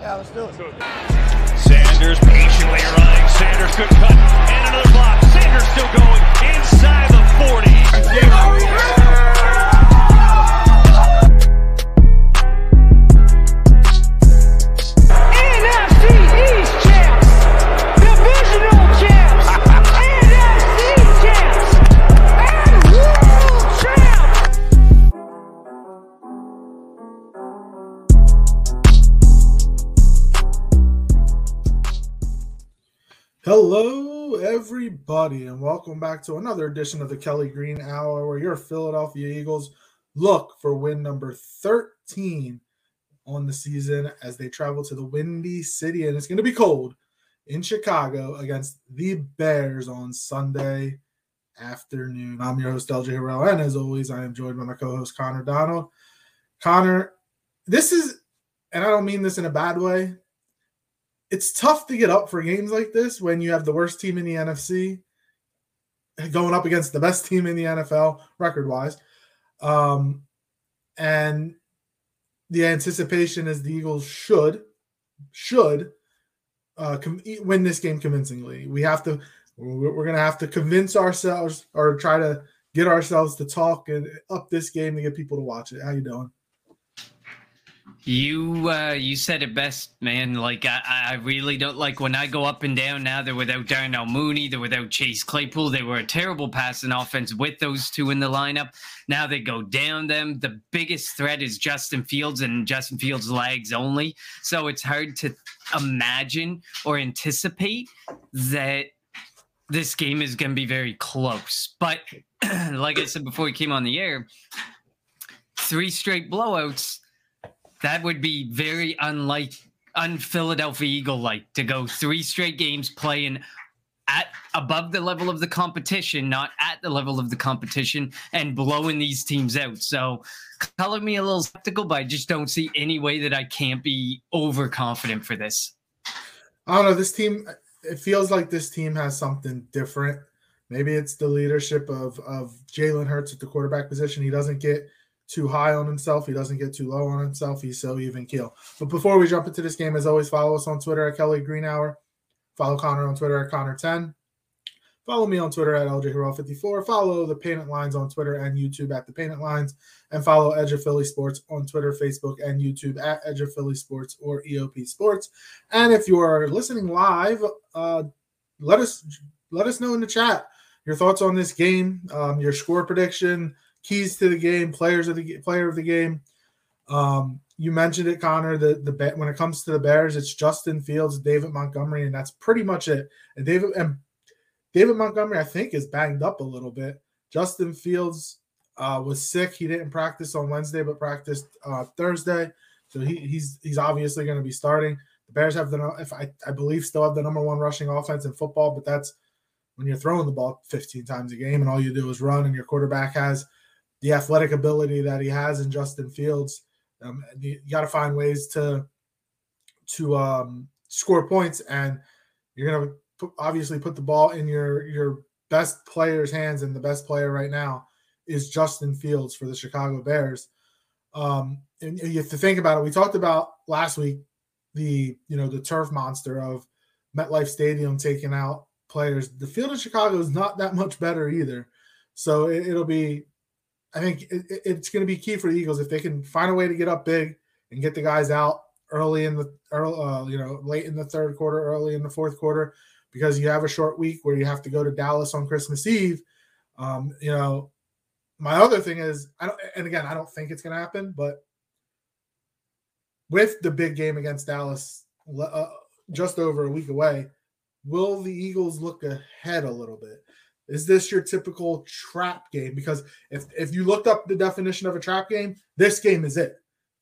Yeah, let's do it. Sanders patiently running. Sanders good cut. And another block. Sanders still going inside the 40. Everybody, and welcome back to another edition of the Kelly Green Hour, where your Philadelphia Eagles look for win number 13 on the season as they travel to the Windy City, and it's going to be cold in Chicago against the Bears on Sunday afternoon. I'm your host, LJ Harrell, and as always, I am joined by my co host, Connor Donald. Connor, this is, and I don't mean this in a bad way, it's tough to get up for games like this when you have the worst team in the NFC going up against the best team in the NFL record wise. Um, and the anticipation is the Eagles should should uh, com- win this game convincingly. We have to we're, going to have to convince ourselves or try to get ourselves to talk and up this game to get people to watch it. How you doing? You uh, you said it best, man. Like I, I really don't like when I go up and down. Now they're without Darnell Mooney, they're without Chase Claypool. They were a terrible passing offense with those two in the lineup. Now they go down them. The biggest threat is Justin Fields and Justin Fields' legs only. So it's hard to imagine or anticipate that this game is going to be very close. But like I said before we came on the air, three straight blowouts that would be very unlike un-Philadelphia Eagle like to go three straight games playing at above the level of the competition, not at the level of the competition, and blowing these teams out. So color me a little skeptical, but I just don't see any way that I can't be overconfident for this. I don't know. This team, it feels like this team has something different. Maybe it's the leadership of of Jalen Hurts at the quarterback position. He doesn't get too high on himself. He doesn't get too low on himself. He's so even keel. But before we jump into this game, as always, follow us on Twitter at Kelly Green Hour. Follow Connor on Twitter at Connor10. Follow me on Twitter at LJHero54. Follow the Painted Lines on Twitter and YouTube at the Painted Lines. And follow Edge of Philly Sports on Twitter, Facebook, and YouTube at Edge of Philly Sports or EOP Sports. And if you are listening live, uh, let us let us know in the chat your thoughts on this game, um, your score prediction, keys to the game, players of the player of the game. Um, you mentioned it, Connor. The the when it comes to the Bears, it's Justin Fields, David Montgomery, and that's pretty much it. And David and David Montgomery, I think, is banged up a little bit. Justin Fields uh, was sick. He didn't practice on Wednesday, but practiced uh, Thursday. So he, he's he's obviously going to be starting. The Bears have the if I, I believe still have the number one rushing offense in football, but that's when you're throwing the ball 15 times a game and all you do is run, and your quarterback has the athletic ability that he has in Justin Fields. Um, you, got to find ways to to um, score points, and you're going to obviously put the ball in your your best player's hands, and the best player right now is Justin Fields for the Chicago Bears. Um, and you have to think about it. We talked about last week the you know the turf monster of MetLife Stadium taking out players. The field in Chicago is not that much better either. So it, will be, I think it, it's going to be key for the Eagles if they can find a way to get up big and get the guys out early in the early, uh, you know, late in the third quarter, early in the fourth quarter, because you have a short week where you have to go to Dallas on Christmas Eve. Um, you know, my other thing is, I don't, and again, I don't think it's going to happen, but with the big game against Dallas uh, just over a week away, will the Eagles look ahead a little bit? Is this your typical trap game? Because if if you looked up the definition of a trap game, this game is it.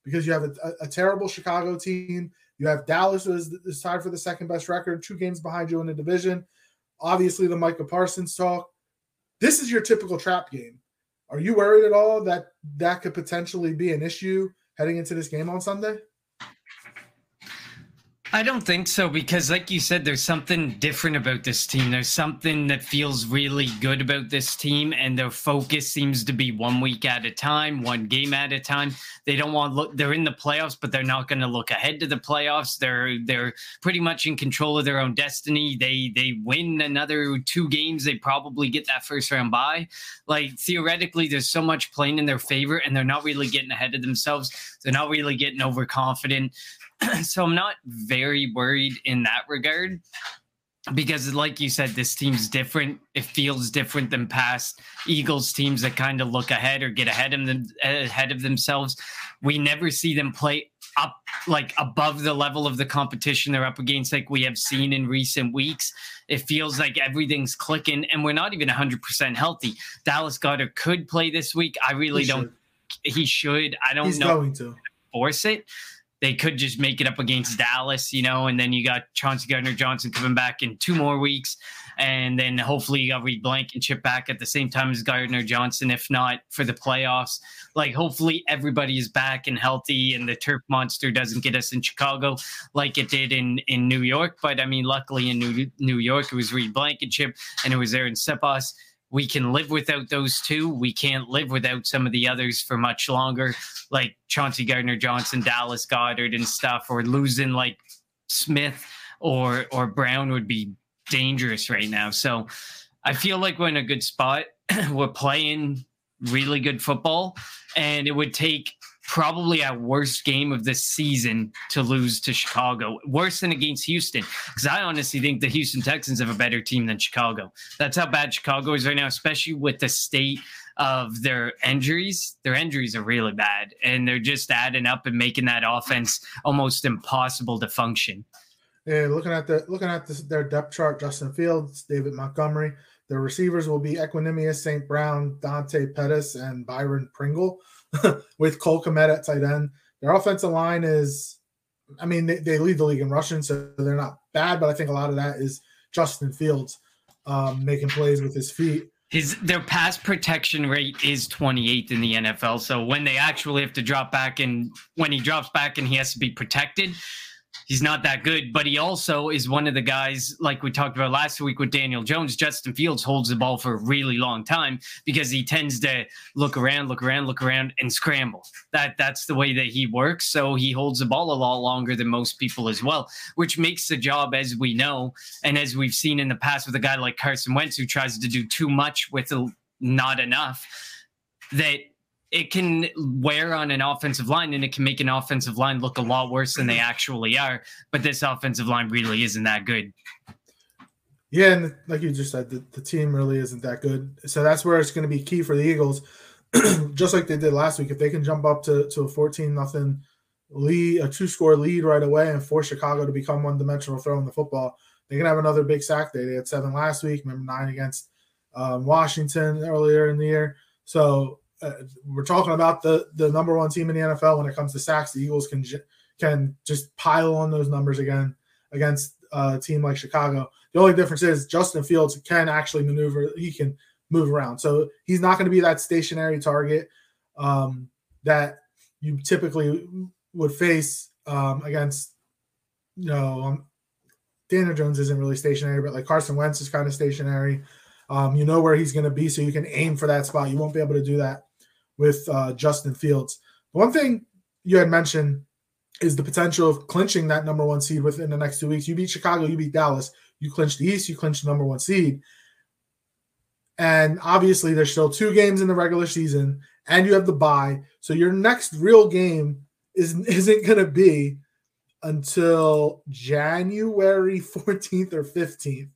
Because you have a, a, terrible Chicago team, you have Dallas who is, is tied for the second best record, two games behind you in the division. Obviously, the Micah Parsons talk. This is your typical trap game. Are you worried at all that that could potentially be an issue heading into this game on Sunday? I don't think so because, like you said, there's something different about this team. There's something that feels really good about this team, and their focus seems to be one week at a time, one game at a time. They don't want look. They're in the playoffs, but they're not going to look ahead to the playoffs. They're they're pretty much in control of their own destiny. They they win another two games, they probably get that first round bye. Like theoretically, there's so much playing in their favor, and they're not really getting ahead of themselves. They're not really getting overconfident. so I'm not very worried in that regard because like you said this team's different it feels different than past eagles teams that kind of look ahead or get ahead of them ahead of themselves we never see them play up like above the level of the competition they're up against like we have seen in recent weeks it feels like everything's clicking and we're not even 100% healthy dallas goedert could play this week i really He don't should. he should i don't He's know going to. force it. They could just make it up against Dallas, you know, and then you got Chauncey Gardner Johnson coming back in two more weeks. And then hopefully you got Reed Blankenship back at the same time as Gardner Johnson, if not for the playoffs. Like, hopefully everybody is back and healthy and the turf monster doesn't get us in Chicago like it did in, in New York. But I mean, luckily in New, New York, it was Reed Blankenship and Chip and it was Aaron Cepas we can live without those two. We can't live without some of the others for much longer, like Chauncey Gardner Johnson, Dallas Goedert, and stuff, or losing like Smith or or Brown would be dangerous right now. So I feel like we're in a good spot. we're playing really good football, and it would take probably our worst game of this season to lose to Chicago, worse than against Houston. Because I honestly think the Houston Texans have a better team than Chicago. That's how bad Chicago is right now, especially with the state of their injuries. Their injuries are really bad, and they're just adding up and making that offense almost impossible to function. Yeah, looking at the looking at this, their depth chart: Justin Fields, David Montgomery. Their receivers will be Equanimeous, St. Brown, Dante Pettis, and Byron Pringle, with Cole Kmet at tight end. Their offensive line is, I mean, they, they lead the league in rushing, so they're not bad, but I think a lot of that is Justin Fields um, making plays with his feet. His their pass protection rate is 28th in the NFL. So when they actually have to drop back and when he drops back and he has to be protected, he's not that good. But he also is one of the guys, like we talked about last week with Daniel Jones. Justin Fields holds the ball for a really long time because he tends to look around, look around, look around, and scramble. That that's the way that he works. So he holds the ball a lot longer than most people as well, which makes the job, as we know, and as we've seen in the past with a guy like Carson Wentz who tries to do too much with not enough, that it can wear on an offensive line and it can make an offensive line look a lot worse than they actually are. But this offensive line really isn't that good. Yeah, and like you just said, the, the team really isn't that good. So that's where it's going to be key for the Eagles, just like they did last week. If they can jump up to, to a 14 nothing lead, a two score lead right away, and force Chicago to become one dimensional throwing the football, they can have another big sack day. They had seven last week, remember nine against um, Washington earlier in the year. So uh, we're talking about the the number one team in the NFL when it comes to sacks. The Eagles can can just pile on those numbers again against a team like Chicago. The only difference is Justin Fields can actually maneuver. He can move around, so he's not going to be that stationary target um, that you typically would face um, against. You know, um, Daniel Jones isn't really stationary, but like Carson Wentz is kind of stationary. Um, you know where he's going to be, so you can aim for that spot. You won't be able to do that with uh, Justin Fields. One thing you had mentioned is the potential of clinching that number one seed within the next two weeks. You beat Chicago, you beat Dallas, you clinch the East, you clinch the number one seed. And obviously, there's still two games in the regular season, and you have the bye. So your next real game is isn't going to be until January 14th or 15th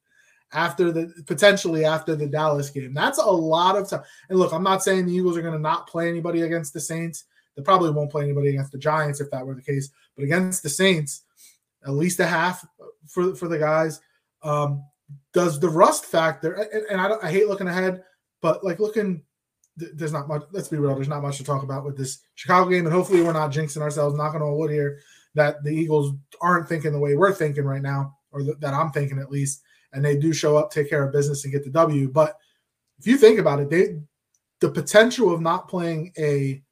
after the potentially after the Dallas game. That's a lot of time. And look, I'm not saying the Eagles are going to not play anybody against the Saints. They probably won't play anybody against the Giants if that were the case. But against the Saints, at least a half for for the guys. Um, does the rust factor? And, and I, I hate looking ahead, but like looking, there's not much. Let's be real. There's not much to talk about with this Chicago game, and hopefully we're not jinxing ourselves, knocking on wood here, that the Eagles aren't thinking the way we're thinking right now, or th- that I'm thinking at least and they do show up, take care of business, and get the W. But if you think about it, they the potential of not playing a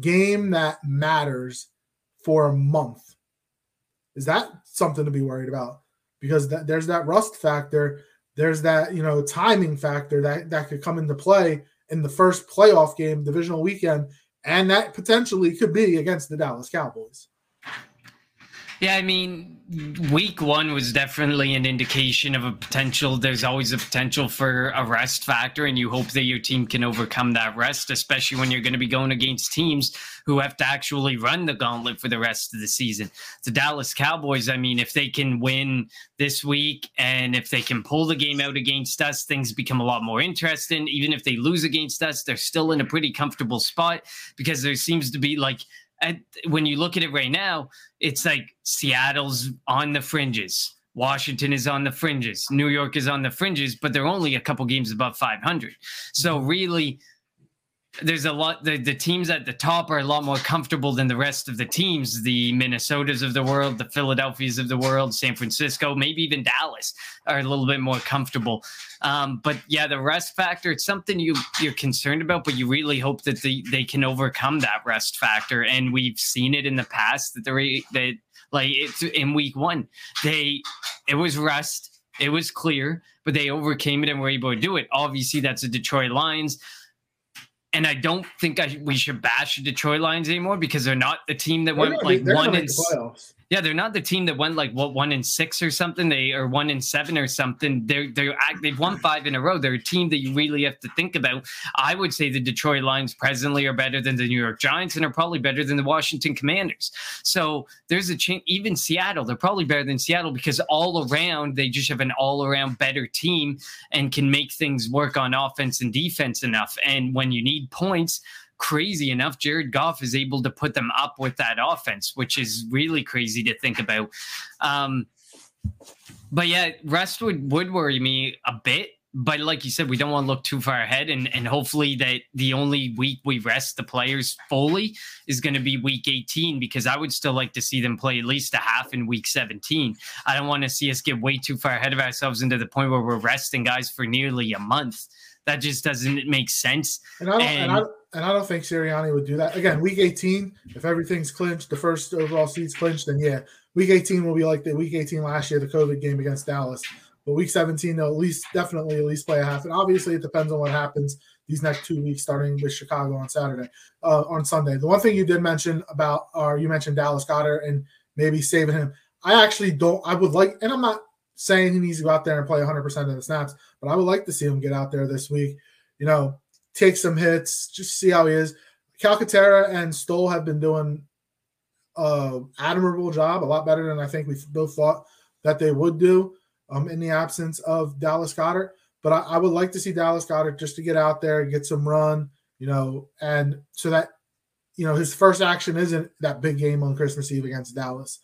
game that matters for a month is that something to be worried about? Because that, there's that rust factor, there's that you know timing factor that that could come into play in the first playoff game, divisional weekend, and that potentially could be against the Dallas Cowboys. Yeah, I mean, week one was definitely an indication of a potential. There's always a potential for a rest factor, and you hope that your team can overcome that rest, especially when you're going to be going against teams who have to actually run the gauntlet for the rest of the season. The Dallas Cowboys, I mean, if they can win this week and if they can pull the game out against us, things become a lot more interesting. Even if they lose against us, they're still in a pretty comfortable spot because there seems to be like when you look at it right now, it's like Seattle's on the fringes. Washington is on the fringes. New York is on the fringes, but they're only a couple games above 500. So really, there's a lot the, the teams at the top are a lot more comfortable than the rest of the teams. The minnesotas of the world the philadelphias of the world san francisco maybe even dallas are a little bit more comfortable. Um, but yeah the rest factor it's something you you're concerned about but you really hope that the, they can overcome that rest factor. And we've seen it in the past that the that like it's in week one they it was rest it was clear but they overcame it and were able to do it. Obviously that's the detroit lions and I don't think I, we should bash the Detroit Lions anymore because they're not the team that went like one and yeah, they're not the team that went like what one in six or something. They are one in seven or something. They're they're they've won five in a row. They're a team that you really have to think about. I would say the Detroit Lions presently are better than the New York Giants and are probably better than the Washington Commanders. So there's a chance. Even Seattle, they're probably better than Seattle because all around they just have an all around better team and can make things work on offense and defense enough. And when you need points crazy enough, Jared Goff is able to put them up with that offense, which is really crazy to think about. Um, but yeah, rest would, would worry me a bit. But like you said, we don't want to look too far ahead, and and hopefully that the only week we rest the players fully is going to be week 18 because I would still like to see them play at least a half in week 17. I don't want to see us get way too far ahead of ourselves into the point where we're resting guys for nearly a month. That just doesn't make sense. And I don't, and, and I, and I don't think Sirianni would do that. Again, week 18, if everything's clinched, the first overall seed's clinched, then yeah, week 18 will be like the week 18 last year, the COVID game against Dallas. But week 17, they'll at least definitely at least play a half. And obviously, it depends on what happens these next two weeks, starting with Chicago on Saturday, uh, on Sunday. The one thing you did mention about, or you mentioned Dallas Goedert and maybe saving him. I actually don't, I would like, and I'm not saying he needs to go out there and play 100% of the snaps, but I would like to see him get out there this week. You know, take some hits, just see how he is. Calcaterra and Stoll have been doing a admirable job, a lot better than I think we both thought that they would do um, in the absence of Dallas Goedert. But I, I, would like to see Dallas Goedert just to get out there, and get some run, you know, and so that you know his first action isn't that big game on Christmas Eve against Dallas.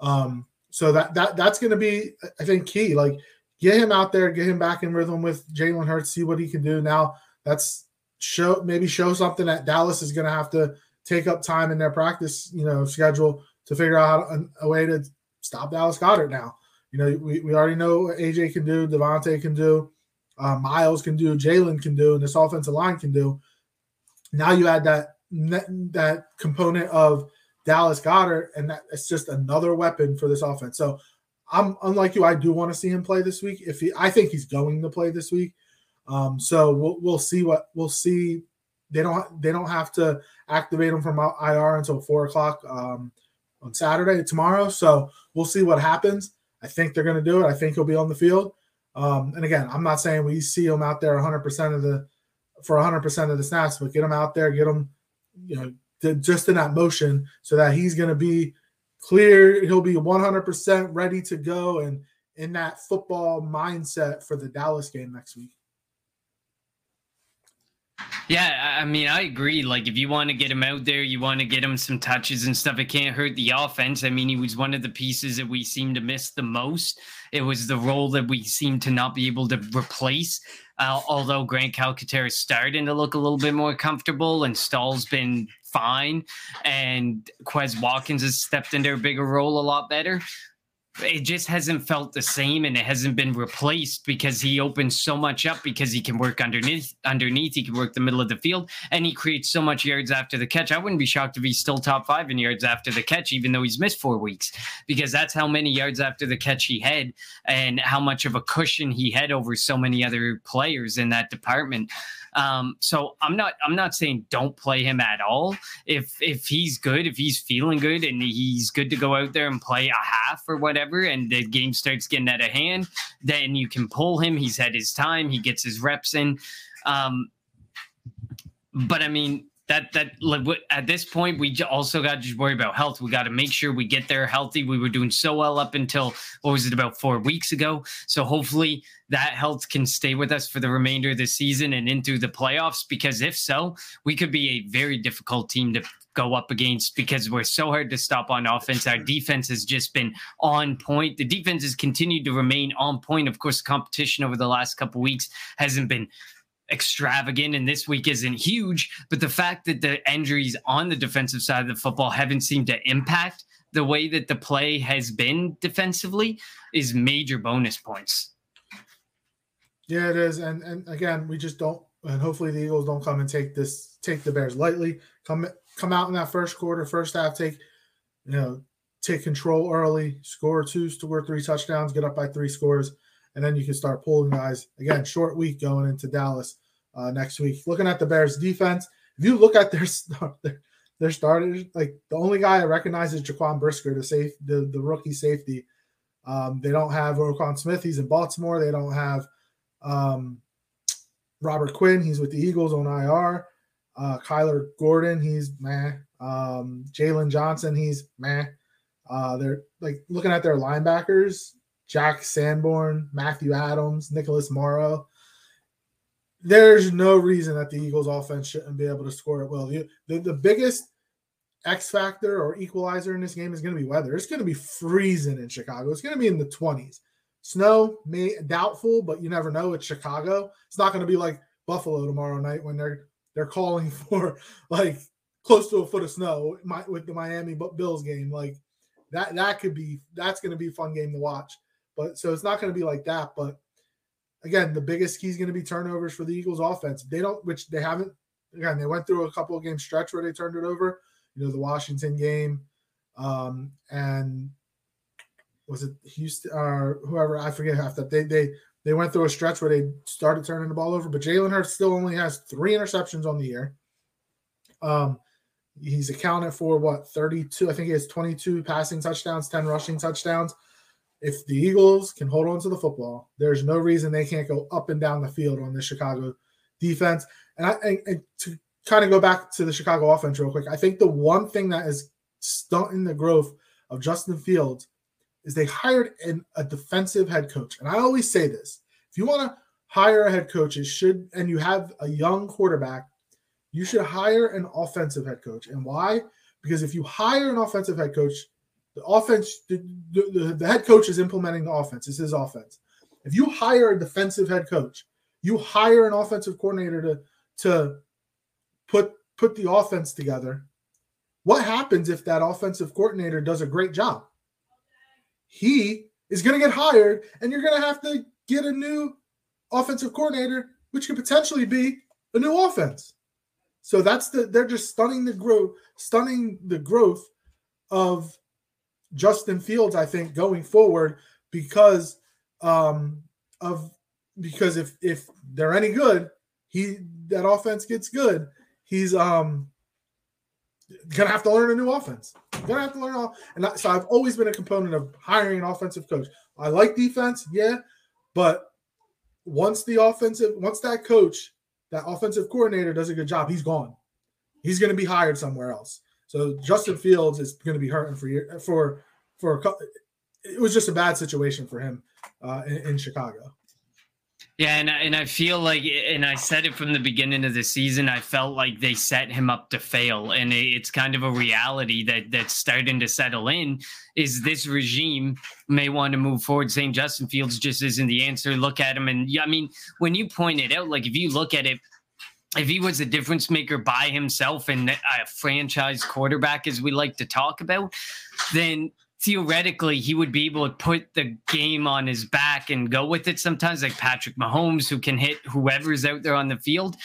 Um, so that that that's going to be, I think, key. Like get him out there, get him back in rhythm with Jalen Hurts, see what he can do. Now that's show maybe show something that Dallas is going to have to take up time in their practice, you know, schedule to figure out a, a way to stop Dallas Goedert. now. You know, we, we already know what AJ can do, DeVonta can do, uh, Miles can do, Jalen can do, and this offensive line can do. Now you add that that component of Dallas Goedert, and that it's just another weapon for this offense. So I'm unlike you. I do want to see him play this week. If he, I think he's going to play this week. Um, so we'll we'll see what we'll see. They don't they don't have to activate him from IR until four o'clock um, on Saturday tomorrow. So we'll see what happens. I think they're going to do it. I think he'll be on the field. Um, and again, I'm not saying we see him out there 100 percent of the for 100 percent of the snaps, but get him out there, get him, you know, to, just in that motion so that he's going to be clear. He'll be 100 percent ready to go and in that football mindset for the Dallas game next week. Yeah, I mean, I agree. Like, if you want to get him out there, you want to get him some touches and stuff. It can't hurt the offense. I mean, he was one of the pieces that we seem to miss the most. It was the role that we seem to not be able to replace. Uh, although Grant Calcaterra is starting to look a little bit more comfortable, and Stoll's been fine, and Quez Watkins has stepped into a bigger role a lot better it just hasn't felt the same and it hasn't been replaced because he opens so much up because he can work underneath underneath he can work the middle of the field and he creates so much yards after the catch. I wouldn't be shocked if he's still top five in yards after the catch even though he's missed four weeks because that's how many yards after the catch he had and how much of a cushion he had over so many other players in that department um, so I'm not I'm not saying don't play him at all. If if he's good, if he's feeling good and he's good to go out there and play a half or whatever, and the game starts getting out of hand, then you can pull him. He's had his time. He gets his reps in. Um, but I mean, that that at this point we also got to just worry about health. We got to make sure we get there healthy. We were doing so well up until what was it about four weeks ago. So hopefully that health can stay with us for the remainder of the season and into the playoffs. Because if so, we could be a very difficult team to go up against because we're so hard to stop on offense. Our defense has just been on point. The defense has continued to remain on point. Of course, competition over the last couple weeks hasn't been extravagant and this week isn't huge, but the fact that the injuries on the defensive side of the football haven't seemed to impact the way that the play has been defensively is major bonus points. Yeah, it is. And and again, we just don't and hopefully the Eagles don't come and take this take the Bears lightly. Come come out in that first quarter, first half, take you know, take control early, score two, score three touchdowns, get up by three scores, and then you can start pulling guys. Again, short week going into Dallas uh, next week. Looking at the Bears defense, if you look at their their, their starters, like the only guy I recognize is Jaquan Brisker, the safe the, the rookie safety. Um, they don't have Roquan Smith, he's in Baltimore. They don't have um, Robert Quinn, he's with the Eagles on IR. Uh, Kyler Gordon, he's meh. Um, Jaylon Johnson, he's meh. Uh, they're like looking at their linebackers, Jack Sanborn, Matthew Adams, Nicholas Morrow there's no reason that the Eagles offense shouldn't be able to score it well. The, the, the biggest X factor or equalizer in this game is going to be weather. It's going to be freezing in Chicago. It's going to be in the 20s. Snow, may doubtful, but you never know. It's Chicago. It's not going to be like Buffalo tomorrow night when they're they're calling for like close to a foot of snow with the Miami Bills game. Like that that could be that's going to be a fun game to watch. But so it's not going to be like that. But again, the biggest key is going to be turnovers for the Eagles offense. They don't, which they haven't, again, they went through a couple of game stretch where they turned it over, you know, the Washington game. Um, and was it Houston or whoever, I forget half that they, they, they went through a stretch where they started turning the ball over, but Jalen Hurts still only has three interceptions on the year. Um, he's accounted for what 32, I think he has 22 passing touchdowns, 10 rushing touchdowns if the Eagles can hold on to the football, there's no reason they can't go up and down the field on the Chicago defense. And, I, and, and to kind of go back to the Chicago offense real quick, I think the one thing that is stunting the growth of Justin Fields is they hired an, a defensive head coach. And I always say this: if you want to hire a head coach, it should, and you have a young quarterback, you should hire an offensive head coach. And why? Because if you hire an offensive head coach, the offense, the, the, the head coach is implementing the offense. It's his offense. If you hire a defensive head coach, you hire an offensive coordinator to to put put the offense together. What happens if that offensive coordinator does a great job? He is going to get hired, and you're going to have to get a new offensive coordinator, which could potentially be a new offense. So that's the they're just stunning the growth, stunning the growth of Justin Fields, I think, going forward because um, of because if if they're any good, he that offense gets good. He's um gonna have to learn a new offense. Gonna have to learn all. And I, so I've always been a component of hiring an offensive coach. I like defense, yeah, but once the offensive, once that coach, that offensive coordinator does a good job, he's gone. He's to be hired somewhere else. So Justin Fields is going to be hurting for for for a. It was just a bad situation for him uh, in, in Chicago. Yeah, and and I feel like, and I said it from the beginning of the season. I felt like they set him up to fail, and it's kind of a reality that that's starting to settle in. Is this regime may want to move forward, saying Justin Fields just isn't the answer? Look at him, and I mean, when you point it out, like if you look at it, if he was a difference maker by himself and a franchise quarterback, as we like to talk about, then theoretically he would be able to put the game on his back and go with it sometimes, like Patrick Mahomes, who can hit whoever's out there on the field.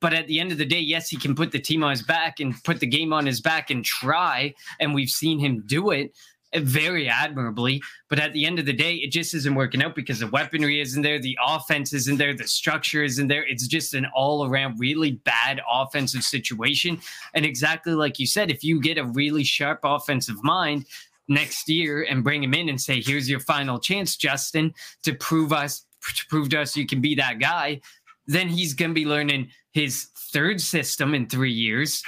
But at the end of the day, yes, he can put the team on his back and put the game on his back and try. And we've seen him do it very admirably. But at the end of the day, it just isn't working out because the weaponry isn't there, the offense isn't there, the structure isn't there. It's just an all around really bad offensive situation. And exactly like you said, if you get a really sharp offensive mind, next year and bring him in and say, here's your final chance, Justin, to prove us to prove to us you can be that guy, then he's gonna be learning his third system in three years.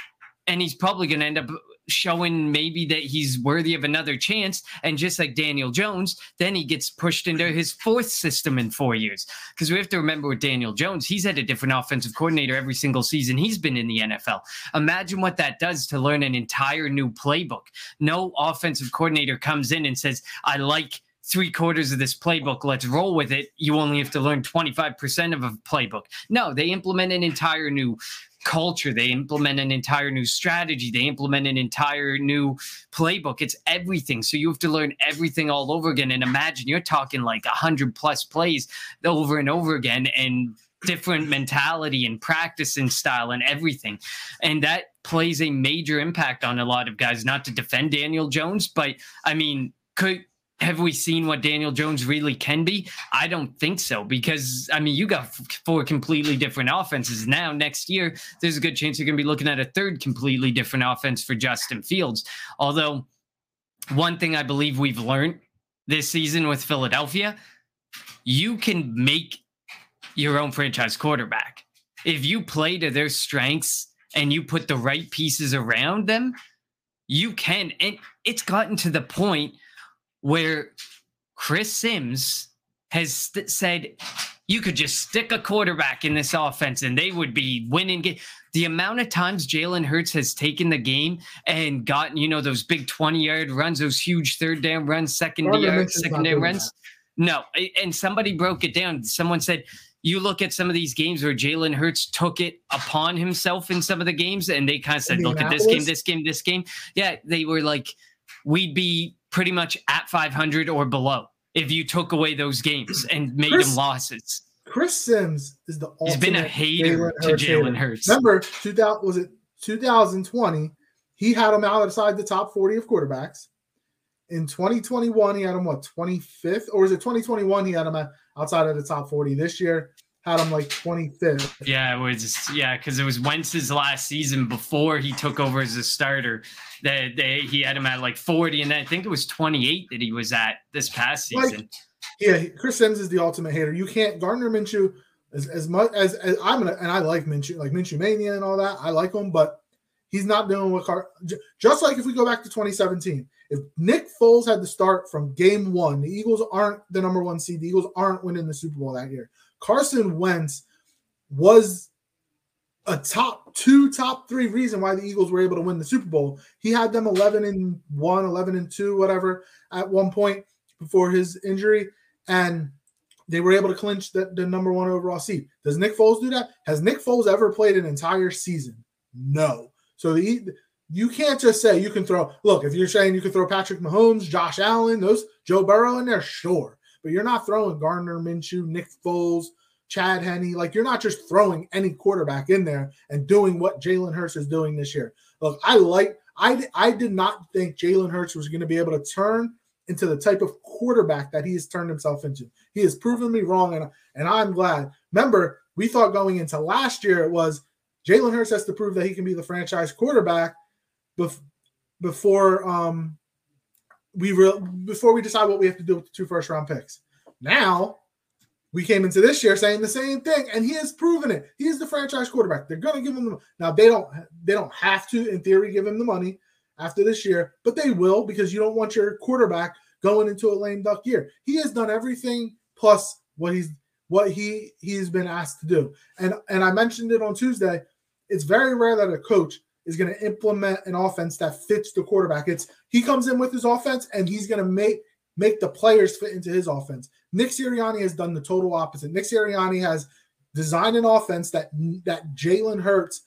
And he's probably gonna end up showing maybe that he's worthy of another chance. And just like Daniel Jones, then he gets pushed into his fourth system in four years. Because we have to remember with Daniel Jones, he's had a different offensive coordinator every single season he's been in the NFL. Imagine what that does to learn an entire new playbook. No offensive coordinator comes in and says, I like three quarters of this playbook. Let's roll with it. You only have to learn 25% of a playbook. No, they implement an entire new culture. They implement an entire new strategy. They implement an entire new playbook. It's everything. So you have to learn everything all over again. And imagine you're talking like a hundred plus plays over and over again and different mentality and practice and style and everything. And that plays a major impact on a lot of guys, not to defend Daniel Jones, but I mean, could have we seen what Daniel Jones really can be? I don't think so because I mean you got four completely different offenses now. Next year, there's a good chance you're going to be looking at a third completely different offense for Justin Fields. Although one thing I believe we've learned this season with Philadelphia, you can make your own franchise quarterback if you play to their strengths and you put the right pieces around them. You can, and it's gotten to the point where Chris Sims has st- said you could just stick a quarterback in this offense and they would be winning. Ga- the amount of times Jalen Hurts has taken the game and gotten, you know, those big 20 yard runs, those huge third down runs, second yard, second down runs. That. No. And somebody broke it down. Someone said, you look at some of these games where Jalen Hurts took it upon himself in some of the games and they kind of said, look at this game, this game, this game. Yeah. They were like, we'd be pretty much at 500 or below if you took away those games and made Chris, them losses. Chris Sims is the He's been a hater to Jalen Hurts. Remember, 2000 was it 2020? He had him outside the top 40 of quarterbacks. In 2021, he had him what 25th, or is it 2021? He had him outside of the top 40. This year, had him like 25th. Yeah, it was yeah, because it was Wentz's last season before he took over as a starter. That they, he had him at like 40, and I think it was 28 that he was at this past season. Like, yeah, Chris Sims is the ultimate hater. You can't Gardner Minshew as, as much as, as I'm gonna and I like Minshew, like Minshew Mania and all that. I like him, but he's not doing what Car just like if we go back to 2017. If Nick Foles had to start from game one, the Eagles aren't the number one seed. The Eagles aren't winning the Super Bowl that year. Carson Wentz was a top two, top three reason why the Eagles were able to win the Super Bowl. He had them 11 and 1, 11 and 2, whatever, at one point before his injury. And they were able to clinch the, the number one overall seed. Does Nick Foles do that? Has Nick Foles ever played an entire season? No. So the, you can't just say you can throw. Look, if you're saying you can throw Patrick Mahomes, Josh Allen, those Joe Burrow in there, sure but you're not throwing Gardner Minshew, Nick Foles, Chad Henne. Like you're not just throwing any quarterback in there and doing what Jalen Hurts is doing this year. Look, I like I I did not think Jalen Hurts was going to be able to turn into the type of quarterback that he has turned himself into. He has proven me wrong, and and I'm glad. Remember, we thought going into last year it was Jalen Hurts has to prove that he can be the franchise quarterback bef- before um we re- before we decide what we have to do with the two first round picks. Now we came into this year saying the same thing, and he has proven it. He is the franchise quarterback. They're going to give him the now. They don't. They don't have to, in theory, give him the money after this year, but they will because you don't want your quarterback going into a lame duck year. He has done everything plus what he's what he he's been asked to do. And and I mentioned it on Tuesday. It's very rare that a coach is going to implement an offense that fits the quarterback. It's he comes in with his offense and he's going to make make the players fit into his offense. Nick Sirianni has done the total opposite. Nick Sirianni has designed an offense that that Jalen Hurts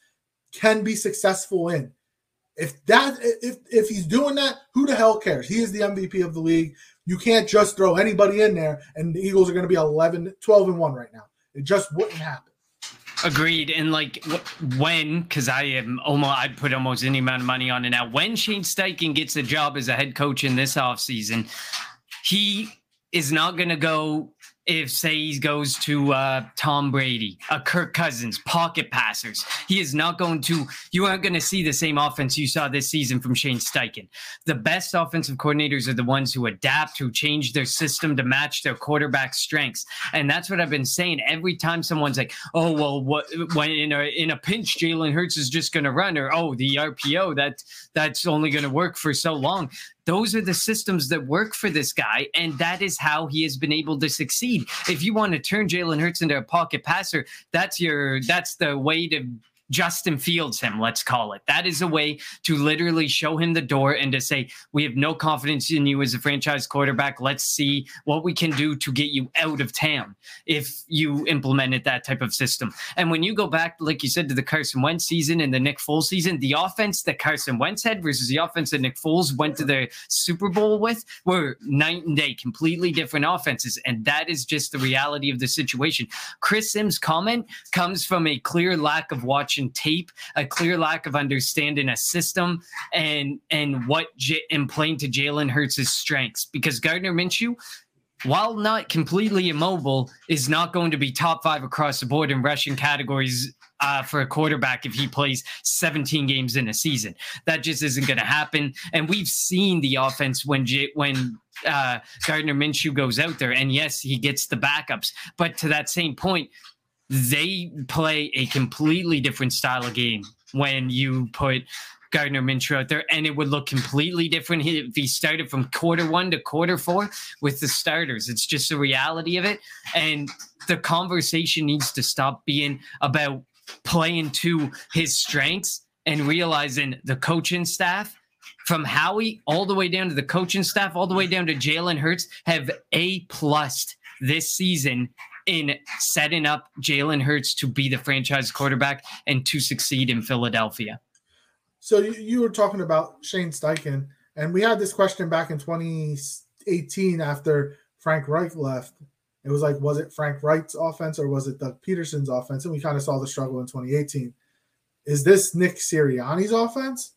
can be successful in. If that if if he's doing that, who the hell cares? He is the MVP of the league. You can't just throw anybody in there and the Eagles are going to be 11 12 and 1 right now. It just wouldn't happen. Agreed. And like when, because I am almost, I'd put almost any amount of money on it now. When Shane Steichen gets a job as a head coach in this offseason, he is not going to go if say he goes to uh, Tom Brady, a Kirk Cousins, pocket passers. He is not going to. You aren't going to see the same offense you saw this season from Shane Steichen. The best offensive coordinators are the ones who adapt, who change their system to match their quarterback strengths, and that's what I've been saying. Every time someone's like, "Oh well, what when in a in a pinch, Jalen Hurts is just going to run," or "Oh, the RPO that that's only going to work for so long." Those are the systems that work for this guy, and that is how he has been able to succeed. If you want to turn Jalen Hurts into a pocket passer, that's your that's the way to Justin Fields him, let's call it. That is a way to literally show him the door and to say, we have no confidence in you as a franchise quarterback. Let's see what we can do to get you out of town if you implemented that type of system. And when you go back, like you said, to the Carson Wentz season and the Nick Foles season, the offense that Carson Wentz had versus the offense that Nick Foles went to the Super Bowl with were night and day, completely different offenses. And that is just the reality of the situation. Chris Sims' comment comes from a clear lack of watching watching tape, a clear lack of understanding a system, and and what J- and playing to Jalen Hurts' strengths. Because Gardner Minshew, while not completely immobile, is not going to be top five across the board in rushing categories uh, for a quarterback if he plays 17 games in a season. That just isn't going to happen. And we've seen the offense when J- when uh, Gardner Minshew goes out there, and yes, he gets the backups. But to that same point, they play a completely different style of game when you put Gardner Minshew out there, and it would look completely different if he started from quarter one to quarter four with the starters. It's just the reality of it. And the conversation needs to stop being about playing to his strengths and realizing the coaching staff from Howie all the way down to the coaching staff, all the way down to Jalen Hurts have A plus this season in setting up Jalen Hurts to be the franchise quarterback and to succeed in Philadelphia. So you, you were talking about Shane Steichen, and we had this question back in 2018 after Frank Reich left. It was like, was it Frank Reich's offense or was it Doug Pederson's offense? And we kind of saw the struggle in 2018. Is this Nick Sirianni's offense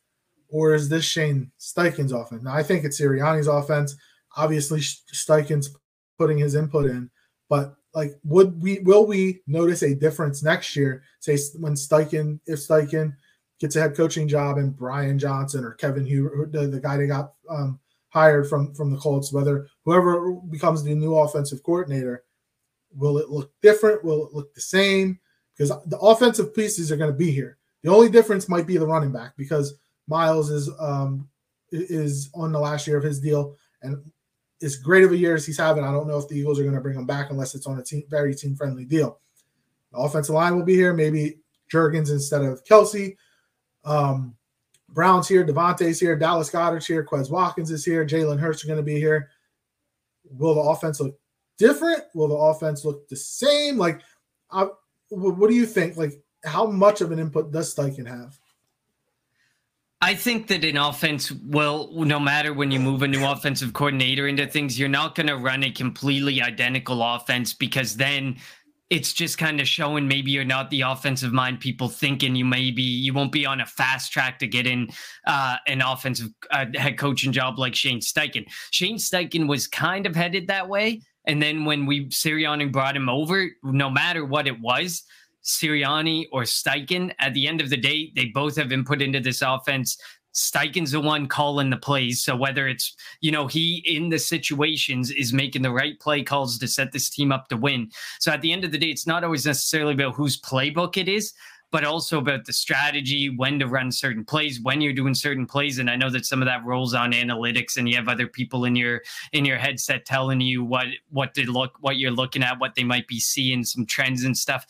or is this Shane Steichen's offense? Now, I think it's Sirianni's offense. Obviously, Steichen's putting his input in, but like would we will we notice a difference next year say when Steichen if Steichen gets a head coaching job and Brian Johnson or Kevin Hugh the, the guy that got um, hired from from the Colts whether whoever becomes the new offensive coordinator will it look different? Will it look the same? Because the offensive pieces are going to be here. The only difference might be the running back because Miles is um is on the last year of his deal and as great of a year as he's having, I don't know if the Eagles are going to bring him back unless it's on a team, very team friendly deal. The offensive line will be here, maybe Jurgens instead of Kelce. Um, Brown's here, DeVonta's here, Dallas Goedert's here, Quez Watkins is here, Jalen Hurts are going to be here. Will the offense look different? Will the offense look the same? Like, I, what do you think? Like, how much of an input does Steichen have? I think that in offense, well, no matter when you move a new offensive coordinator into things, you're not going to run a completely identical offense because then it's just kind of showing maybe you're not the offensive mind people thinking you may be. You won't be on a fast track to get in uh, an offensive uh, head coaching job like Shane Steichen. Shane Steichen was kind of headed that way. And then when we Sirianni brought him over, no matter what it was, Sirianni or Steichen. At the end of the day, they both have been put into this offense. Steichen's the one calling the plays. So whether it's, you know, he in the situations is making the right play calls to set this team up to win. So at the end of the day, it's not always necessarily about whose playbook it is, but also about the strategy, when to run certain plays, when you're doing certain plays. And I know that some of that rolls on analytics, and you have other people in your in your headset telling you what what to look, what you're looking at, what they might be seeing, some trends and stuff.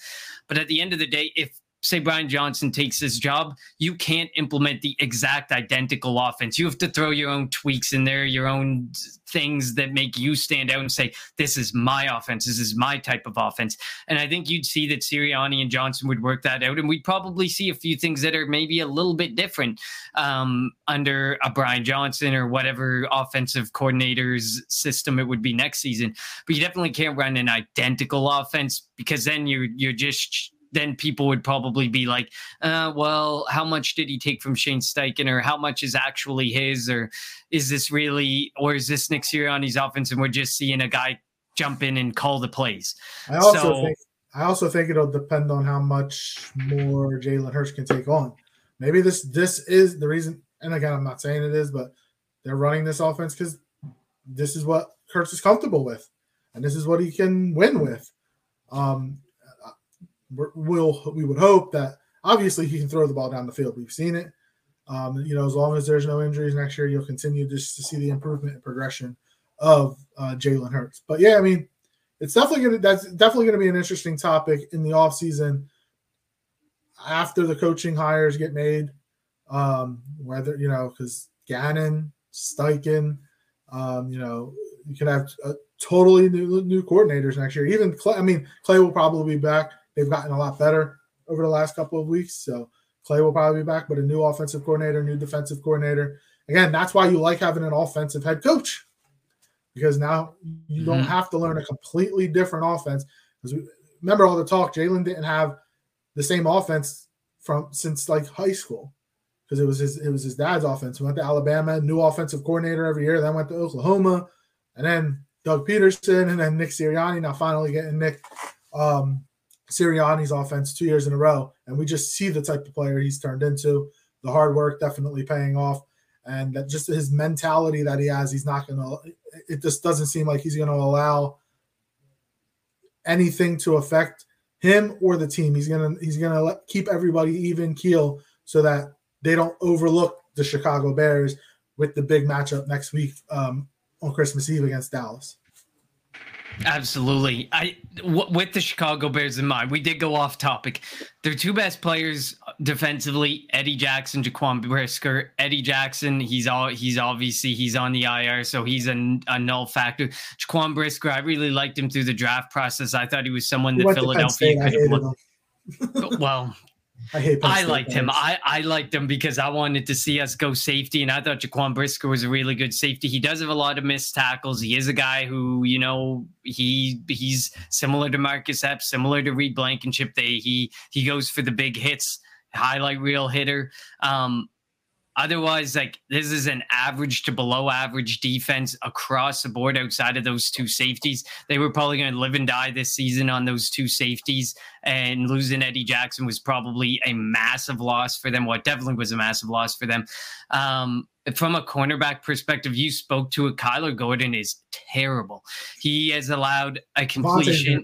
But at the end of the day, if say Brian Johnson takes this job, you can't implement the exact identical offense. You have to throw your own tweaks in there, your own things that make you stand out and say, this is my offense. This is my type of offense. And I think you'd see that Sirianni and Johnson would work that out. And we'd probably see a few things that are maybe a little bit different um, under a Brian Johnson or whatever offensive coordinator's system it would be next season. But you definitely can't run an identical offense because then you're you're just then people would probably be like, uh, well, how much did he take from Shane Steichen, or how much is actually his, or is this really, or is this Nick Sirianni's offense, and we're just seeing a guy jump in and call the plays? I also So- think I also think it'll depend on how much more Jalen Hurts can take on. Maybe this this is the reason. And again, I'm not saying it is, but they're running this offense because this is what Hurts is comfortable with, and this is what he can win with. Um, we'll we would hope that obviously he can throw the ball down the field. We've seen it. Um, you know, as long as there's no injuries next year, you'll continue just to see the improvement and progression of uh, Jalen Hurts. But yeah, I mean, it's definitely gonna that's definitely gonna be an interesting topic in the offseason after the coaching hires get made. Um, whether you know, because Gannon, Steichen, um, you know, you can have uh, totally new new coordinators next year. Even Clay, I mean, Clay will probably be back. They've gotten a lot better over the last couple of weeks, so Clay will probably be back. But a new offensive coordinator, new defensive coordinator. Again, that's why you like having an offensive head coach because now you don't Mhm. have to learn a completely different offense. Because remember all the talk, Jalen didn't have the same offense from since like high school because it was his it was his dad's offense. He went to Alabama, new offensive coordinator every year. Then went to Oklahoma, and then Doug Pederson, and then Nick Sirianni. Now finally getting Nick um, Sirianni's offense two years in a row, and we just see the type of player he's turned into. The hard work definitely paying off, and that just his mentality that he has. He's not going to. It just doesn't seem like he's going to allow anything to affect him or the team. He's gonna he's gonna let, keep everybody even keel so that they don't overlook the Chicago Bears with the big matchup next week um, on Christmas Eve against Dallas. Absolutely. I w- with the Chicago Bears in mind, we did go off topic. Their two best players defensively, Eddie Jackson, Jaquan Brisker. Eddie Jackson, he's all he's obviously he's on the IR, so he's a, a null factor. Jaquan Brisker, I really liked him through the draft process. I thought he was someone that went to Penn Philadelphia could have looked. Well, I hate. I liked him. I, I liked him because I wanted to see us go safety, and I thought Jaquan Brisker was a really good safety. He does have a lot of missed tackles. He is a guy who, you know, he he's similar to Marcus Epps, similar to Reed Blankenship. They he he goes for the big hits, highlight reel hitter. Um, otherwise, like this is an average to below average defense across the board outside of those two safeties. They were probably going to live and die this season on those two safeties, and losing Eddie Jackson was probably a massive loss for them. Well, definitely was a massive loss for them. Um, from a cornerback perspective, you spoke to it. Kyler Gordon is terrible. He has allowed a completion.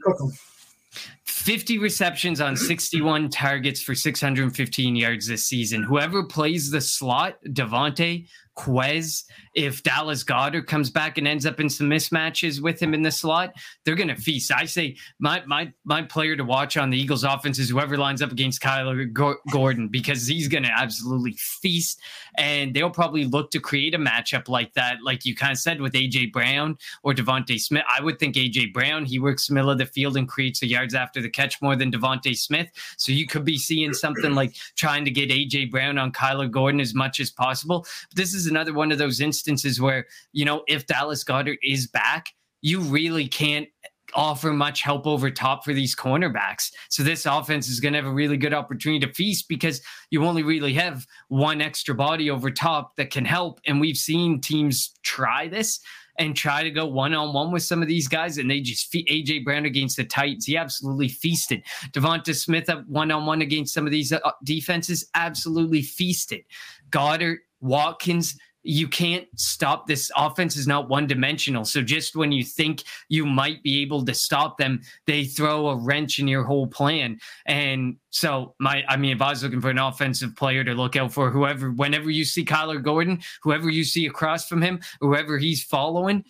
Gonna cook 'em. 50 receptions on 61 targets for 615 yards this season. Whoever plays the slot, DeVonta, Quez, if Dallas Goedert comes back and ends up in some mismatches with him in the slot, they're going to feast. I say my my my player to watch on the Eagles offense is whoever lines up against Kyler Go- Gordon because he's going to absolutely feast and they'll probably look to create a matchup like that like you kind of said with AJ Brown or DeVonta Smith. I would think AJ Brown, he works middle of the field and creates the yards after the catch more than DeVonta Smith. So you could be seeing something like trying to get AJ Brown on Kyler Gordon as much as possible. But this is another one of those instances where, you know, if Dallas Goedert is back, you really can't offer much help over top for these cornerbacks. So this offense is going to have a really good opportunity to feast because you only really have one extra body over top that can help. And we've seen teams try this and try to go one on one with some of these guys, and they just AJ Brown against the Titans. He absolutely feasted. DeVonta Smith up one on one against some of these uh, defenses, absolutely feasted. Goedert, Watkins. You can't stop this offense is not one dimensional. So just when you think you might be able to stop them, they throw a wrench in your whole plan. And so my I mean if I was looking for an offensive player to look out for, whoever whenever you see Kyler Gordon, whoever you see across from him, whoever he's following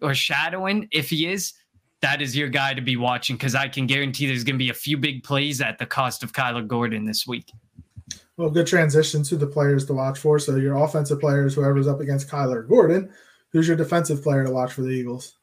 or shadowing, if he is, that is your guy to be watching because I can guarantee there's going to be a few big plays at the cost of Kyler Gordon this week. Well, good transition to the players to watch for. So your offensive players, whoever's up against Kyler Gordon, who's your defensive player to watch for the Eagles?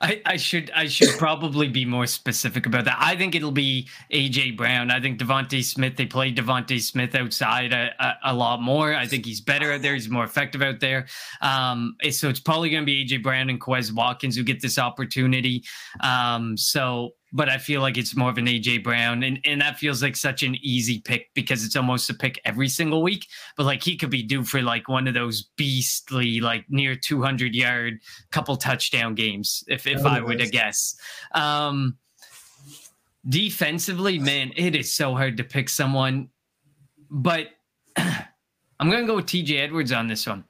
I, I should I should probably be more specific about that. I think it'll be AJ Brown. I think DeVonta Smith. They play DeVonta Smith outside a, a, a, lot more. I think he's better out there. He's more effective out there. Um, so it's probably going to be AJ Brown and Quez Watkins who get this opportunity. Um, so but I feel like it's more of an AJ Brown, and and that feels like such an easy pick because it's almost a pick every single week. But like he could be due for like one of those beastly, like near 200 yard, couple touchdown games if if I were to guess. Um, defensively, man, it is so hard to pick someone, but I'm gonna go with TJ Edwards on this one.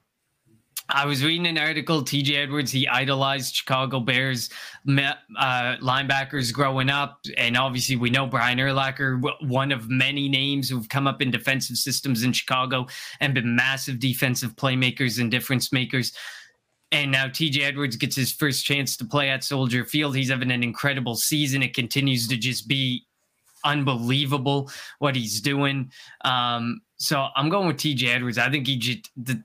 I was reading an article. TJ Edwards, he idolized Chicago Bears uh, linebackers growing up. And obviously, we know Brian Urlacher, one of many names who've come up in defensive systems in Chicago and been massive defensive playmakers and difference makers. And now TJ Edwards gets his first chance to play at Soldier Field. He's having an incredible season. It continues to just be unbelievable what he's doing. Um, so I'm going with TJ Edwards. I think he just the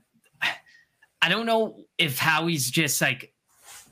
I don't know if Howie's just like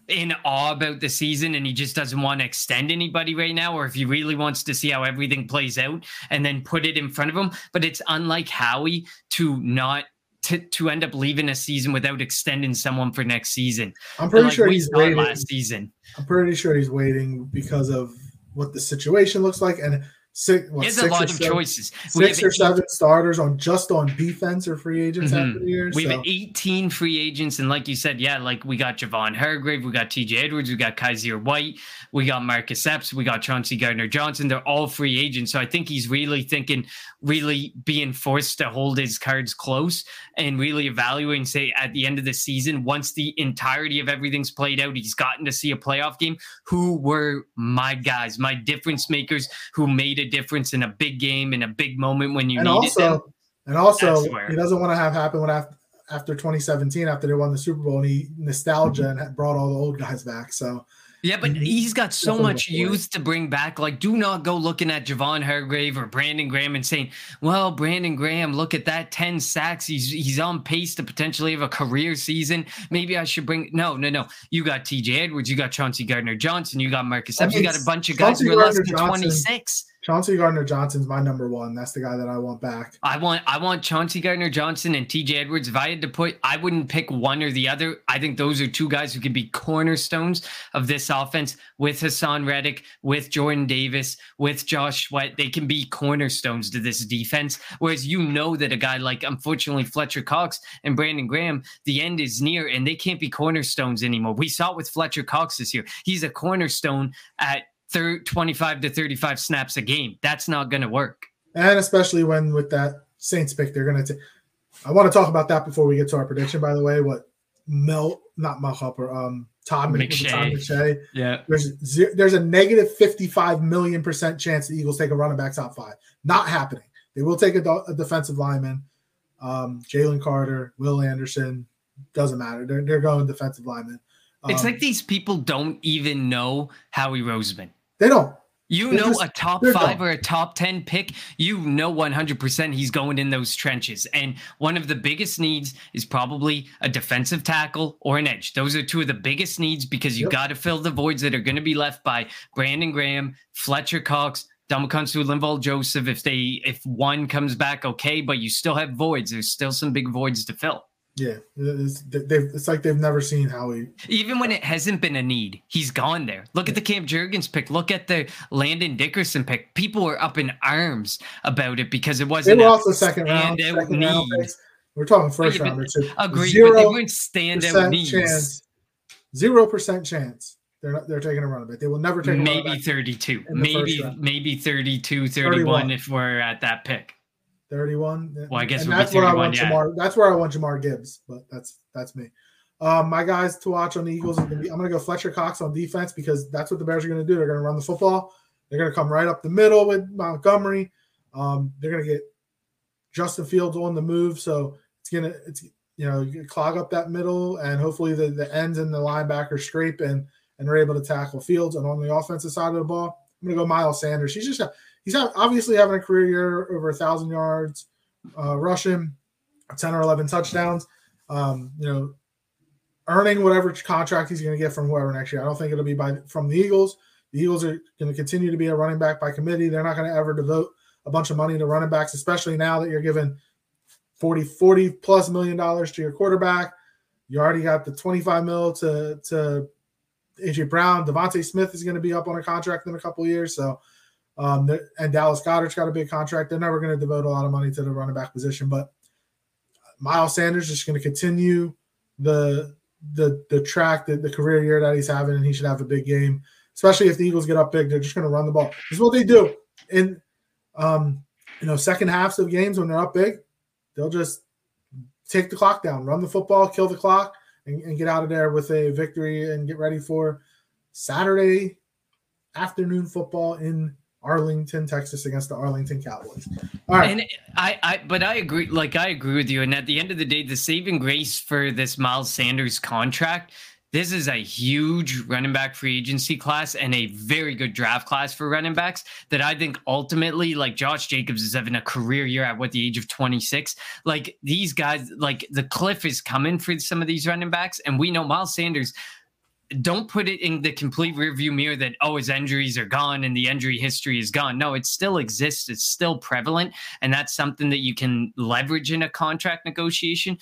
in awe about the season and he just doesn't want to extend anybody right now, or if he really wants to see how everything plays out and then put it in front of him. But it's unlike Howie to not to, to end up leaving a season without extending someone for next season. I'm pretty like sure he's waiting last season. I'm pretty sure he's waiting because of what the situation looks like and six, what, There's a lot of seven, choices. Six or seven starters on just on defense or free agents mm-hmm. after the year. We so. have 18 free agents, and like you said, yeah, like we got Javon Hargrave, we got TJ Edwards, we got Kyzir White, we got Marcus Epps, we got Chauncey Gardner Johnson. They're all free agents, so I think he's really thinking, really being forced to hold his cards close and really evaluating. Say at the end of the season, once the entirety of everything's played out, he's gotten to see a playoff game. Who were my guys, my difference makers, who made a difference in a big game in a big moment when you and also, them. And also, he doesn't want to have happen when after after 2017 after they won the Super Bowl and he nostalgia mm-hmm. and brought all the old guys back. So yeah, but mm-hmm. he's got so much youth to bring back. Like, do not go looking at Javon Hargrave or Brandon Graham and saying, "Well, Brandon Graham, look at that ten sacks. He's he's on pace to potentially have a career season. Maybe I should bring." No, no, no. You got T.J. Edwards, you got Chauncey Gardner Johnson, you got Marcus Epps, you got a bunch of guys who are less than twenty six. Chauncey Gardner Johnson's my number one. That's the guy that I want back. I want I want Chauncey Gardner Johnson and TJ Edwards. If I had to put, I wouldn't pick one or the other. I think those are two guys who could be cornerstones of this offense with Haason Reddick, with Jordan Davis, with Josh Sweat. They can be cornerstones to this defense. Whereas you know that a guy like unfortunately Fletcher Cox and Brandon Graham, the end is near and they can't be cornerstones anymore. We saw it with Fletcher Cox this year. He's a cornerstone at 25 to 35 snaps a game. That's not going to work. And especially when with that Saints pick, they're going to. I want to talk about that before we get to our prediction. By the way, what Mel, not Mel Hopper, um, Todd McShay. Todd McShay. Yeah, there's there's a negative 55 million percent chance the Eagles take a running back top five. Not happening. They will take a, a defensive lineman, um, Jalen Carter, Will Anderson. Doesn't matter. They're, they're going defensive lineman. Um, it's like these people don't even know Howie Roseman. They don't. You they're know just, a top five or a top 10 pick, you know 100% he's going in those trenches. And one of the biggest needs is probably a defensive tackle or an edge. Those are two of the biggest needs because you yep. got to fill the voids that are going to be left by Brandon Graham, Fletcher Cox, Ndamukong Linval Joseph. If they if one comes back, okay, but you still have voids. There's still some big voids to fill. Yeah, it's, it's like they've never seen Howie. Even when it hasn't been a need, he's gone there. Look at the Cam Jurgens pick. Look at the Landon Dickerson pick. People were up in arms about it because it wasn't. They were also second round. Second round. We're talking first yeah, round. Too. Agree, Zero but they weren't standout needs. Chance, Zero percent chance. They're not, they're taking a run back. They will never take a run. maybe 32. Maybe maybe 32, 31 31. if we're at that pick. 31. Well, I guess and that's where I want yeah. Jahmyr. That's where I want Jahmyr Gibbs, but that's that's me. Um, my guys to watch on the Eagles are gonna be. I'm gonna go Fletcher Cox on defense because that's what the Bears are gonna do. They're gonna run the football. They're gonna come right up the middle with Montgomery. Um, they're gonna get Justin Fields on the move, so it's gonna it's you know clog up that middle, and hopefully the, the ends and the linebacker scrape and and are able to tackle Fields. And on the offensive side of the ball, I'm going to go Miles Sanders. He's just he's obviously having a career year over a thousand yards uh, rushing, 10 or 11 touchdowns. Um, you know, earning whatever contract he's going to get from whoever next year. I don't think it'll be by from the Eagles. The Eagles are going to continue to be a running back by committee. They're not going to ever devote a bunch of money to running backs, especially now that you're giving 40, 40 plus million dollars to your quarterback. You already got the 25 mil to to AJ Brown. DeVonta Smith is going to be up on a contract in a couple years. So um, and Dallas Goedert's got a big contract. They're never going to devote a lot of money to the running back position, but Miles Sanders is going to continue the the the track, the, the career year that he's having, and he should have a big game. Especially if the Eagles get up big, they're just going to run the ball. This is what they do in um, you know second halves of games when they're up big. They'll just take the clock down, run the football, kill the clock, and, and get out of there with a victory and get ready for Saturday afternoon football in Arlington, Texas against the Arlington Cowboys. All right. And I, I, but I agree. Like I agree with you. And at the end of the day, the saving grace for this Miles Sanders contract, this is a huge running back free agency class and a very good draft class for running backs that I think ultimately, like Josh Jacobs is having a career year at what the age of 26. Like these guys, like the cliff is coming for some of these running backs. And we know Miles Sanders don't put it in the complete rearview mirror that oh his injuries are gone and the injury history is gone. No it still exists. It's still prevalent. And that's something that you can leverage in a contract negotiation.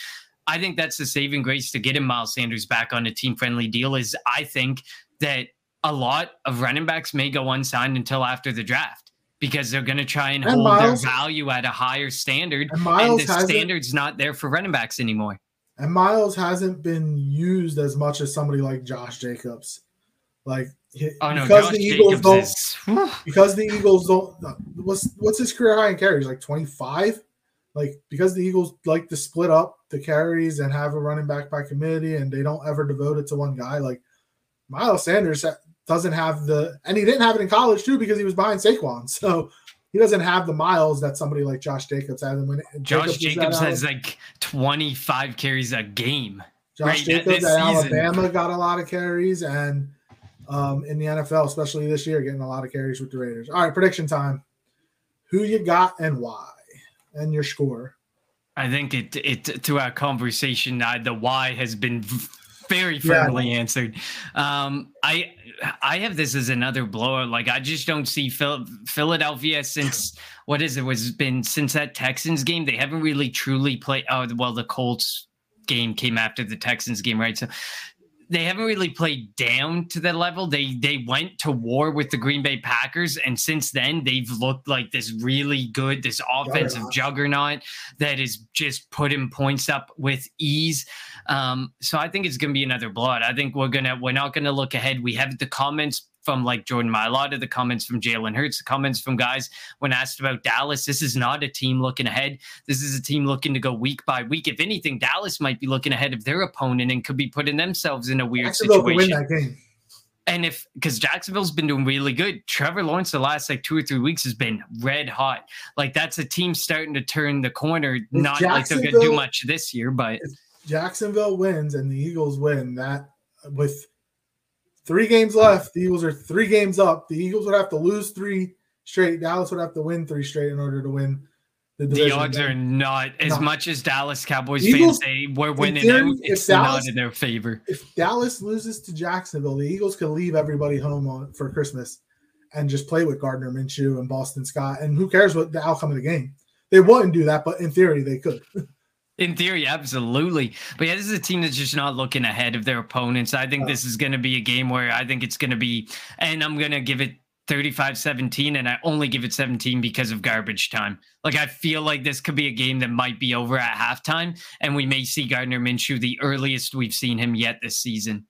I think that's the saving grace to getting miles sanders back on a team friendly deal is i think that a lot of running backs may go unsigned until after the draft because they're going to try and, and hold miles, their value at a higher standard and, and the standard's not there for running backs anymore and Miles hasn't been used as much as somebody like Josh Jacobs. Like oh, no, because Josh the Eagles Jacobs don't is... because the Eagles don't what's what's his career high in carries? Like 25? Like because the Eagles like to split up the carries and have a running back by committee and they don't ever devote it to one guy. Like Miles Sanders doesn't have the and he didn't have it in college too because he was behind Saquon. So he doesn't have the miles that somebody like Josh Jacobs has. And when Josh Jacobs, Jacobs has like 25 carries a game. Josh right, Jacobs at Alabama got a lot of carries, and um, in the NFL, especially this year, getting a lot of carries with the Raiders. All right, prediction time. Who you got and why, and your score. I think it it throughout our conversation, uh, the why has been very firmly yeah. answered. Um, I I have this as another blowout. Like I just don't see Phil, Philadelphia since what is it was been since that Texans game. They haven't really truly played. Oh well, the Colts game came after the Texans game, right? So they haven't really played down to that level. They they went to war with the Green Bay Packers, and since then they've looked like this really good, this offensive juggernaut, juggernaut that is just putting points up with ease. Um, so I think it's going to be another blowout. I think we're gonna we're not going to look ahead. We have the comments from like Jordan Mailata, the comments from Jalen Hurts, the comments from guys when asked about Dallas. This is not a team looking ahead. This is a team looking to go week by week. If anything, Dallas might be looking ahead of their opponent and could be putting themselves in a weird situation. And if because Jacksonville's been doing really good, Trevor Lawrence the last like two or three weeks has been red hot. Like that's a team starting to turn the corner. If not like they're gonna do much this year, but Jacksonville wins and the Eagles win that with three games left. The Eagles are three games up. The Eagles would have to lose three straight. Dallas would have to win three straight in order to win the division. The odds are not as no. much as Dallas Cowboys Eagles, fans say we're winning theory, out. It's Dallas, not in their favor. If Dallas loses to Jacksonville, the Eagles could leave everybody home on, for Christmas and just play with Gardner Minshew and Boston Scott. And who cares what the outcome of the game? They wouldn't do that, but in theory, they could. In theory, absolutely. But yeah, this is a team that's just not looking ahead of their opponents. I think this is going to be a game where I think it's going to be, and I'm going to give it 35 17, and I only give it 17 because of garbage time. Like, I feel like this could be a game that might be over at halftime, and we may see Gardner Minshew the earliest we've seen him yet this season.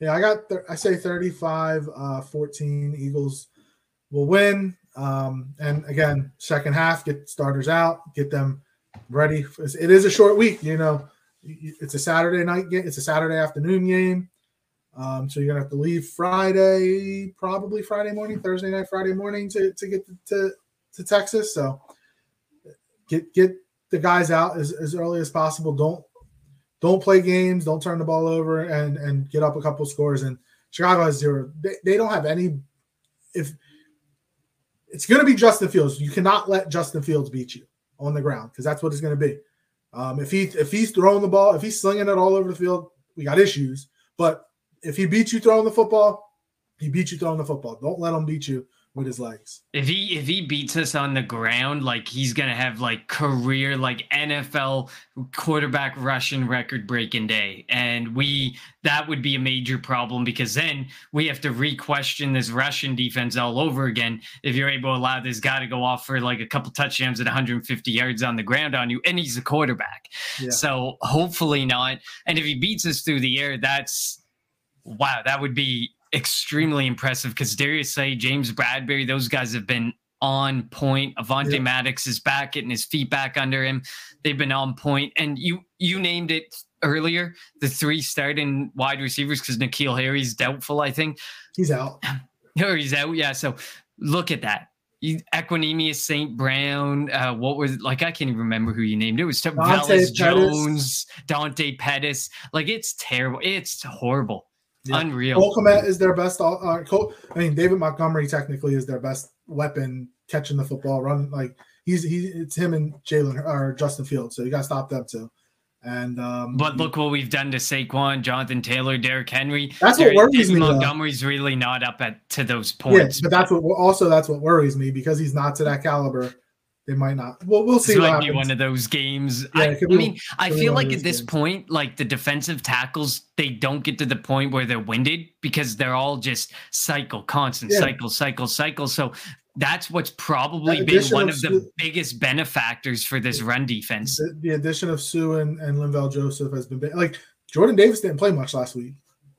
Yeah, I got, th- I say 35 uh, 14. Eagles will win. Um, and again, second half, get starters out, get them ready. It is a short week, you know. It's a Saturday night game. It's a Saturday afternoon game. Um, so you're gonna have to leave Friday, probably Friday morning, Thursday night, Friday morning to, to get to, to, to Texas. So get get the guys out as, as early as possible. Don't don't play games. Don't turn the ball over and and get up a couple scores and Chicago has zero. They, they don't have any. If it's to be Justin Fields, you cannot let Justin Fields beat you on the ground because that's what it's going to be. Um, if he if he's throwing the ball, if he's slinging it all over the field, we got issues. But if he beats you throwing the football, he beats you throwing the football. Don't let him beat you with his legs. If he if he beats us on the ground, like he's gonna have like career like NFL quarterback rushing record breaking day, and we that would be a major problem because then we have to re-question this Russian defense all over again. If you're able to allow this guy to go off for like a couple touchdowns at 150 yards on the ground on you, and he's a quarterback, Yeah. so hopefully not. And if he beats us through the air, that's wow, that would be extremely impressive because Darius Slay, James Bradberry, those guys have been on point. Avonte Yeah. Maddox is back, getting his feet back under him. They've been on point. And you you named it earlier, the three starting wide receivers, because N'Keal Harry's doubtful, I think. He's out. Or he's out. Yeah. So look at that. You, Equanimeous St. Brown. Uh, what was like? I can't even remember who you named. It was Dante. Jones, Dante Pettis. Like it's terrible. It's horrible. Yeah. Unreal. Cole Kmet is their best. Uh, Cole, I mean, David Montgomery technically is their best weapon catching the football, run like he's he. It's him and Jalen or Justin Fields. So you got to stop them too. And um, But look what we've done to Saquon, Jonathan Taylor, Derrick Henry. That's what worries David me, though. Montgomery's really not up at to those yeah, points. but that's what also that's what worries me because he's not to that caliber. They might not. Well, we'll see This might be happens. one of those games. Yeah, I, I be- mean, I feel like at this games. point, like the defensive tackles, they don't get to the point where they're winded because they're all just cycle, constant Yeah. cycle, cycle, cycle. So that's what's probably That been one of of the Suh- biggest benefactors for this run defense. the, the addition of Suh and, and Linval Joseph has been like Jordan Davis didn't play much last week,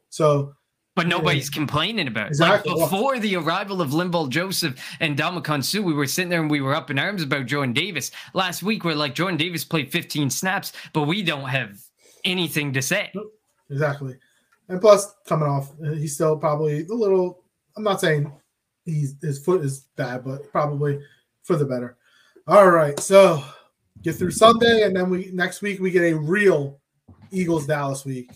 so But nobody's complaining about it. Exactly. Like before the arrival of Linval Joseph and Ndamukong Suh, we were sitting there and we were up in arms about Jordan Davis. Last week, we're like, Jordan Davis played 15 snaps, but we don't have anything to say. exactly. And plus, coming off, he's still probably a little. I'm not saying he's his foot is bad, but probably for the better. All right, so get through Sunday, and then we next week we get a real Eagles Dallas week.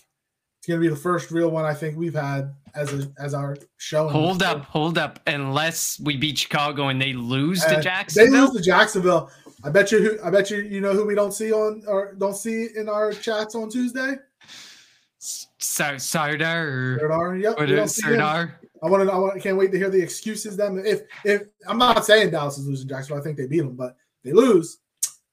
It's gonna be the first real one I think we've had as a as our show. Hold up, hold up. Unless we beat Chicago and they lose to And They Jacksonville. lose to Jacksonville. I bet you. Who, I bet you. You know who we don't see on or don't see in our chats on Tuesday. Sar- Sardar. Sardar. Yep. Or we the don't see him. Sardar. I want to. I I can't wait to hear the excuses. Them. If if I'm not saying Dallas is losing Jacksonville, I think they beat them, but they lose.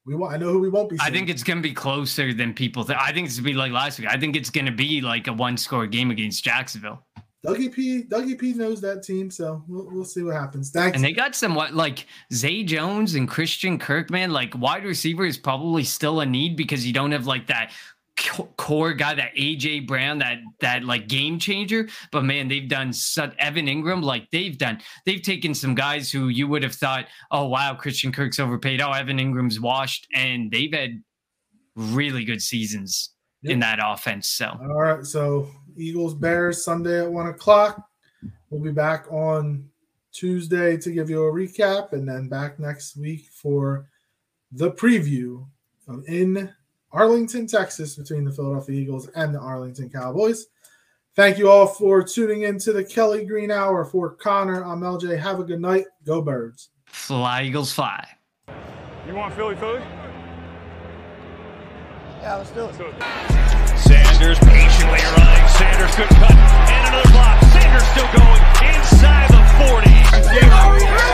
We want. I know who we won't be. I think it's going to be closer than people think. I think it's going to be like last week. I think it's going to be like a one score game against Jacksonville. Dougie P. Dougie P. knows that team, so we'll, we'll see what happens. Thanks. And they got some what like Zay Jones and Christian Kirkman, like wide receiver is probably still a need because you don't have like that core guy, that AJ Brown, that that like game changer. But man, they've done such Evan Engram, like they've done, they've taken some guys who you would have thought, oh wow, Christian Kirk's overpaid. Oh, Evan Engram's washed, and they've had really good seasons in that offense. So All right, so Eagles Bears Sunday at one o'clock. We'll be back on Tuesday to give you a recap, and then back next week for the preview of in Arlington, Texas, between the Philadelphia Eagles and the Arlington Cowboys. Thank you all for tuning in to the Kelly Green Hour. For Connor, I'm LJ. Have a good night. Go Birds. Fly, Eagles, fly. You want Philly, Philly? Yeah, let's do it. Sanders patiently running. Sanders, good cut. And another block. Sanders still going inside the 40.